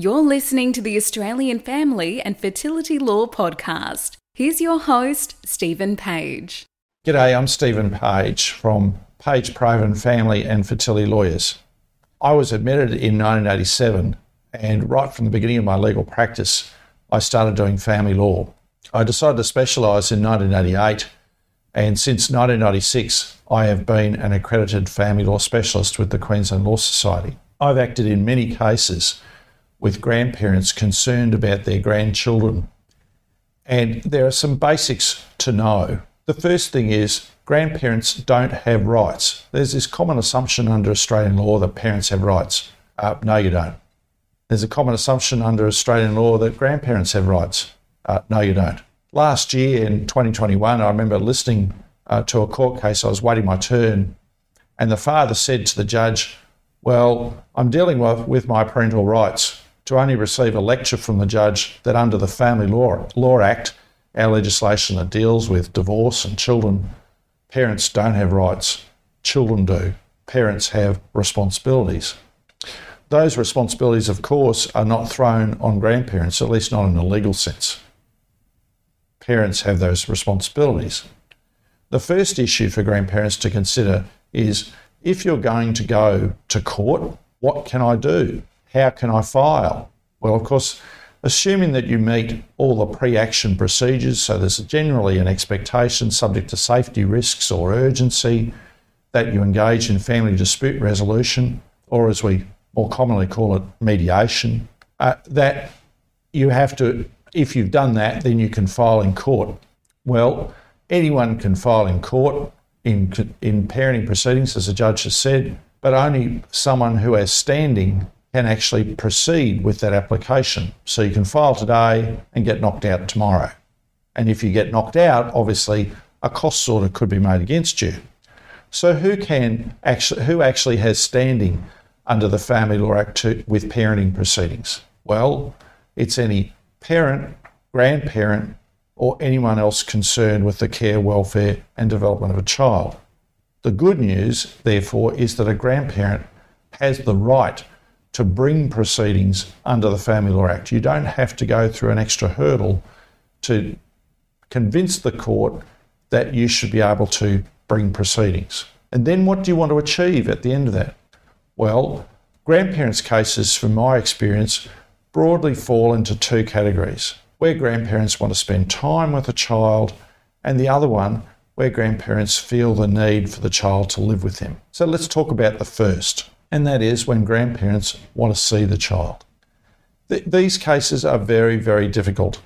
You're listening to the Australian Family and Fertility Law Podcast. Here's your host, Stephen Page. G'day, I'm Stephen Page from Page Provan Family and Fertility Lawyers. I was admitted in 1987, and right from the beginning of my legal practice, I started doing family law. I decided to specialise in 1988, and since 1996, I have been an accredited family law specialist with the Queensland Law Society. I've acted in many cases with grandparents concerned about their grandchildren. And there are some basics to know. The first thing is grandparents don't have rights. There's this common assumption under Australian law that parents have rights. Uh, no, you don't. There's a common assumption under Australian law that grandparents have rights. Uh, no, you don't. Last year in 2021, I remember listening uh, to a court case. I was waiting my turn, and the father said to the judge, Well, I'm dealing with, with my parental rights to only receive a lecture from the judge that under the Family Law, Law Act, our legislation that deals with divorce and children, parents don't have rights, children do. Parents have responsibilities. Those responsibilities, of course, are not thrown on grandparents, at least not in a legal sense. Parents have those responsibilities. The first issue for grandparents to consider is if you're going to go to court, what can I do? How can I file? Well, of course, assuming that you meet all the pre action procedures, so there's generally an expectation subject to safety risks or urgency that you engage in family dispute resolution, or as we more commonly call it, mediation, uh, that you have to, if you've done that, then you can file in court. Well, anyone can file in court in, in parenting proceedings, as the judge has said, but only someone who has standing can actually proceed with that application. So you can file today and get knocked out tomorrow. And if you get knocked out, obviously a cost order could be made against you. So who can actually who actually has standing under the Family Law Act to, with parenting proceedings? Well, it's any parent, grandparent, or anyone else concerned with the care, welfare, and development of a child. The good news, therefore, is that a grandparent has the right to bring proceedings under the Family Law Act. You don't have to go through an extra hurdle to convince the court that you should be able to bring proceedings. And then what do you want to achieve at the end of that? Well, grandparents' cases, from my experience, broadly fall into two categories where grandparents want to spend time with a child, and the other one where grandparents feel the need for the child to live with them. So let's talk about the first and that is when grandparents want to see the child. Th- these cases are very, very difficult.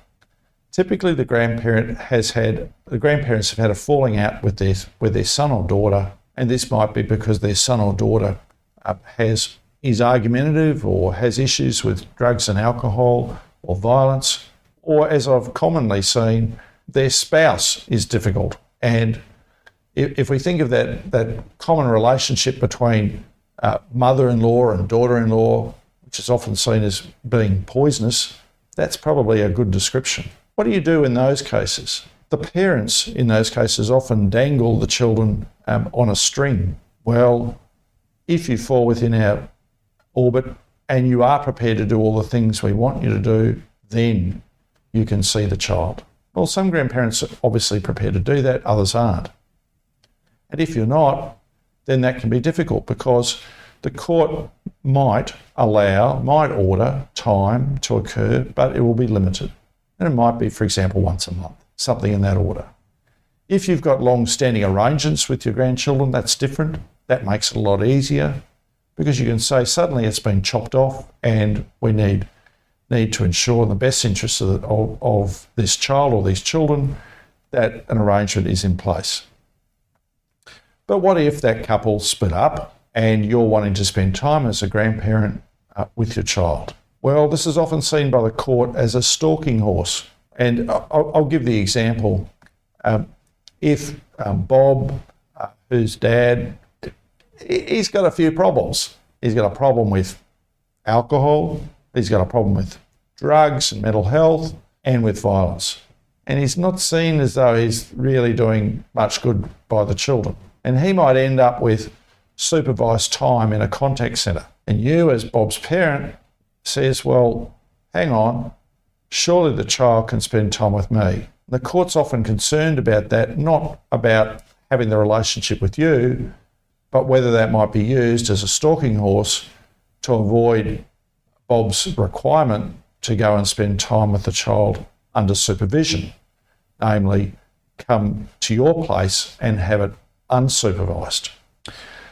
Typically, the grandparent has had the grandparents have had a falling out with their with their son or daughter, and this might be because their son or daughter uh, has is argumentative or has issues with drugs and alcohol or violence, or as I've commonly seen, their spouse is difficult. And if, if we think of that that common relationship between uh, mother in law and daughter in law, which is often seen as being poisonous, that's probably a good description. What do you do in those cases? The parents in those cases often dangle the children um, on a string. Well, if you fall within our orbit and you are prepared to do all the things we want you to do, then you can see the child. Well, some grandparents are obviously prepared to do that, others aren't. And if you're not, then that can be difficult because the court might allow, might order time to occur, but it will be limited. And it might be, for example, once a month, something in that order. If you've got long standing arrangements with your grandchildren, that's different. That makes it a lot easier because you can say suddenly it's been chopped off and we need, need to ensure in the best interests of, of, of this child or these children that an arrangement is in place. But what if that couple split up and you're wanting to spend time as a grandparent uh, with your child? Well, this is often seen by the court as a stalking horse. And I'll, I'll give the example. Um, if um, Bob, uh, whose dad, he's got a few problems. He's got a problem with alcohol, he's got a problem with drugs and mental health, and with violence. And he's not seen as though he's really doing much good by the children. And he might end up with supervised time in a contact centre. And you, as Bob's parent, says, Well, hang on, surely the child can spend time with me. The court's often concerned about that, not about having the relationship with you, but whether that might be used as a stalking horse to avoid Bob's requirement to go and spend time with the child under supervision, namely, come to your place and have it unsupervised.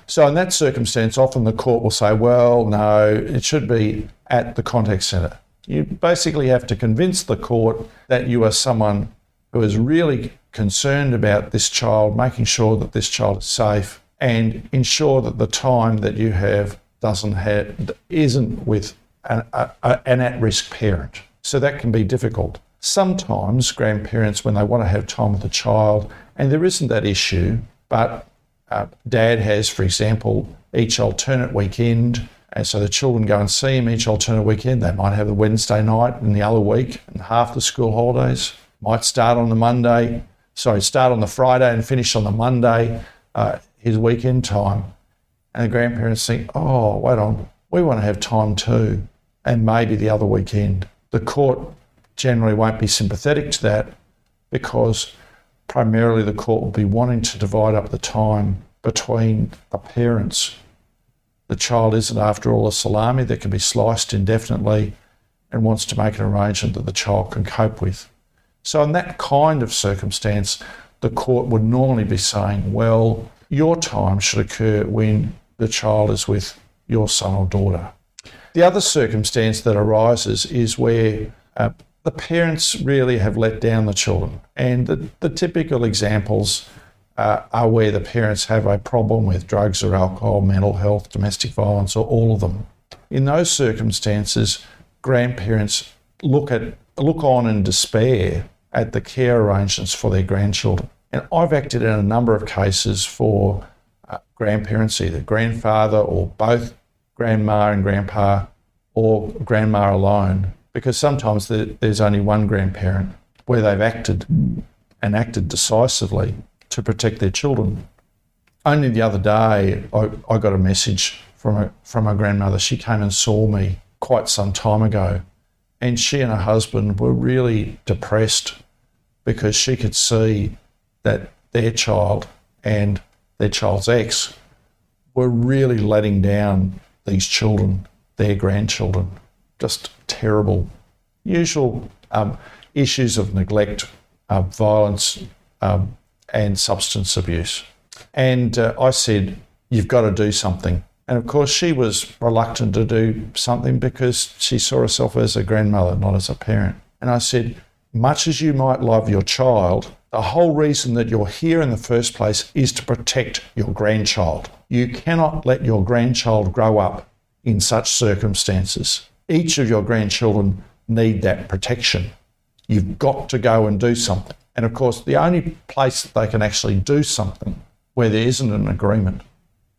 So, in that circumstance, often the court will say, well, no, it should be at the contact centre. You basically have to convince the court that you are someone who is really concerned about this child, making sure that this child is safe, and ensure that the time that you have doesn't have isn't with an, a, an at-risk parent. So that can be difficult. Sometimes grandparents, when they want to have time with the child, and there isn't that issue, but uh, dad has, for example, each alternate weekend, and so the children go and see him each alternate weekend. They might have the Wednesday night in the other week and half the school holidays. Might start on the Monday, sorry, start on the Friday and finish on the Monday, uh, his weekend time. And the grandparents think, oh, wait on, we want to have time too, and maybe the other weekend. The court generally won't be sympathetic to that because primarily the court will be wanting to divide up the time between the parents. The child isn't, after all, a salami that can be sliced indefinitely and wants to make an arrangement that the child can cope with. So, in that kind of circumstance, the court would normally be saying, well, your time should occur when the child is with your son or daughter. The other circumstance that arises is where uh, the parents really have let down the children. And the, the typical examples uh, are where the parents have a problem with drugs or alcohol, mental health, domestic violence, or all of them. In those circumstances, grandparents look at look on in despair at the care arrangements for their grandchildren. And I've acted in a number of cases for uh, grandparents, either grandfather or both grandma and grandpa, or grandma alone, because sometimes there's only one grandparent where they've acted and acted decisively to protect their children. Only the other day, I, I got a message from a, from my grandmother. She came and saw me quite some time ago, and she and her husband were really depressed because she could see that their child and their child's ex were really letting down these children, their grandchildren. Just terrible. Usual um, issues of neglect, uh, violence, um, and substance abuse. And uh, I said, You've got to do something. And of course, she was reluctant to do something because she saw herself as a grandmother, not as a parent. And I said, Much as you might love your child, the whole reason that you're here in the first place is to protect your grandchild. You cannot let your grandchild grow up in such circumstances. Each of your grandchildren need that protection. You've got to go and do something. And of course, the only place that they can actually do something where there isn't an agreement,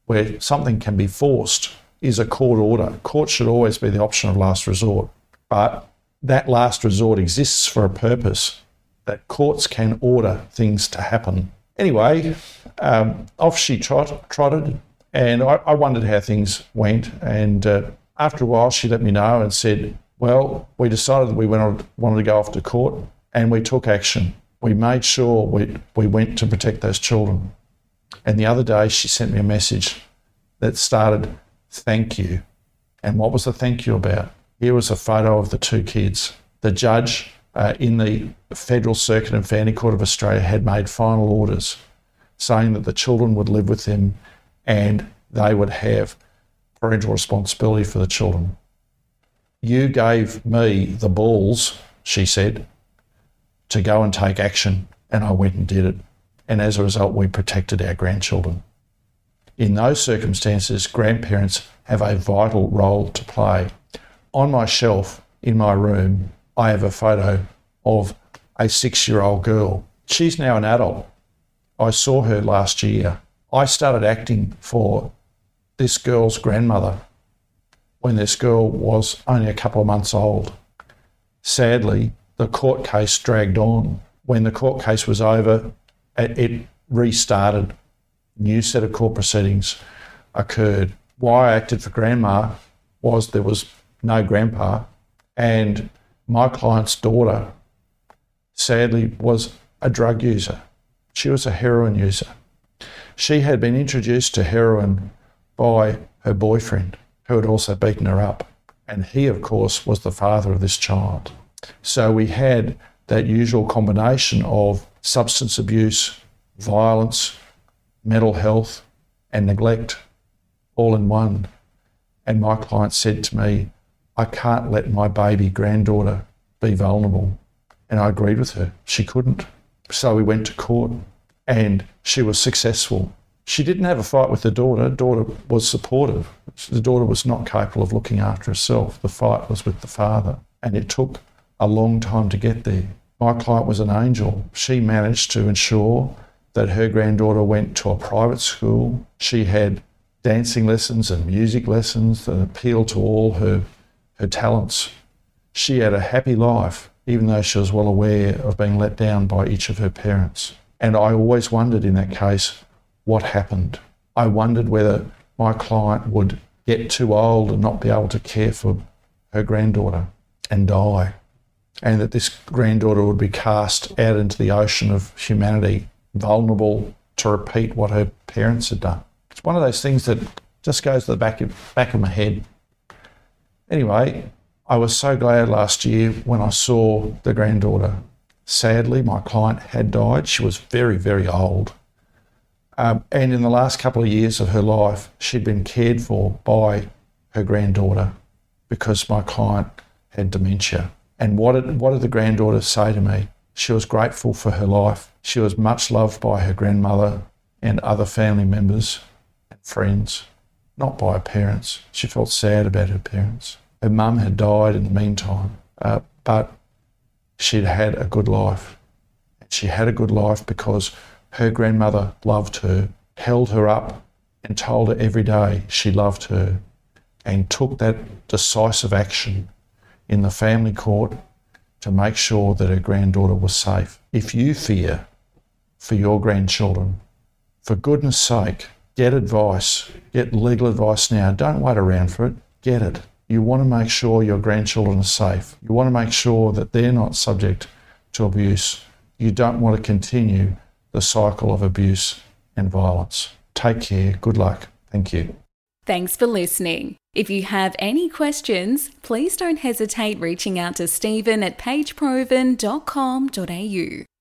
where something can be forced, is a court order. Court should always be the option of last resort. But that last resort exists for a purpose that courts can order things to happen. Anyway, um, off she trot, trotted, and I, I, wondered how things went. And uh, after a while, she let me know and said, Well, we decided that we went, wanted to go off to court and we took action. We made sure we, we went to protect those children. And the other day, she sent me a message that started, Thank you. And what was the thank you about? Here was a photo of the two kids. The judge uh, in the Federal Circuit and Family Court of Australia had made final orders saying that the children would live with him and they would have parental responsibility for the children. You gave me the balls, she said, to go and take action, and I went and did it. And as a result, we protected our grandchildren. In those circumstances, grandparents have a vital role to play. On my shelf in my room I have a photo of a six year old girl. She's now an adult. I saw her last year. I started acting for this girl's grandmother when this girl was only a couple of months old. Sadly, the court case dragged on. When the court case was over, it restarted. New set of court proceedings occurred. Why I acted for grandma was there was no grandpa. And my client's daughter, sadly, was a drug user. She was a heroin user. She had been introduced to heroin by her boyfriend, who had also beaten her up. And he, of course, was the father of this child. So we had that usual combination of substance abuse, violence, mental health, and neglect all in one. And my client said to me, I can't let my baby granddaughter be vulnerable. And I agreed with her. She couldn't. So we went to court and she was successful. She didn't have a fight with the daughter. Daughter was supportive. The daughter was not capable of looking after herself. The fight was with the father. And it took a long time to get there. My client was an angel. She managed to ensure that her granddaughter went to a private school. She had dancing lessons and music lessons that appealed to all her, her talents. She had a happy life, even though she was well aware of being let down by each of her parents. And I always wondered in that case what happened. I wondered whether my client would get too old and not be able to care for her granddaughter and die, and that this granddaughter would be cast out into the ocean of humanity vulnerable to repeat what her parents had done. It's one of those things that just goes to the back of, back of my head. Anyway, I was so glad last year when I saw the granddaughter. Sadly, my client had died. She was very, very old. Um, and in the last couple of years of her life, she'd been cared for by her granddaughter because my client had dementia. And what did, what did the granddaughter say to me? She was grateful for her life. She was much loved by her grandmother and other family members and friends, not by her parents. She felt sad about her parents. Her mum had died in the meantime, uh, but she'd had a good life. She had a good life because her grandmother loved her, held her up, and told her every day she loved her, and took that decisive action in the family court to make sure that her granddaughter was safe. If you fear for your grandchildren, for goodness sake, get advice, get legal advice now. Don't wait around for it, get it. You want to make sure your grandchildren are safe. You want to make sure that they're not subject to abuse. You don't want to continue the cycle of abuse and violence. Take care. Good luck. Thank you. Thanks for listening. If you have any questions, please don't hesitate reaching out to Stephen at pageprovan.com.au.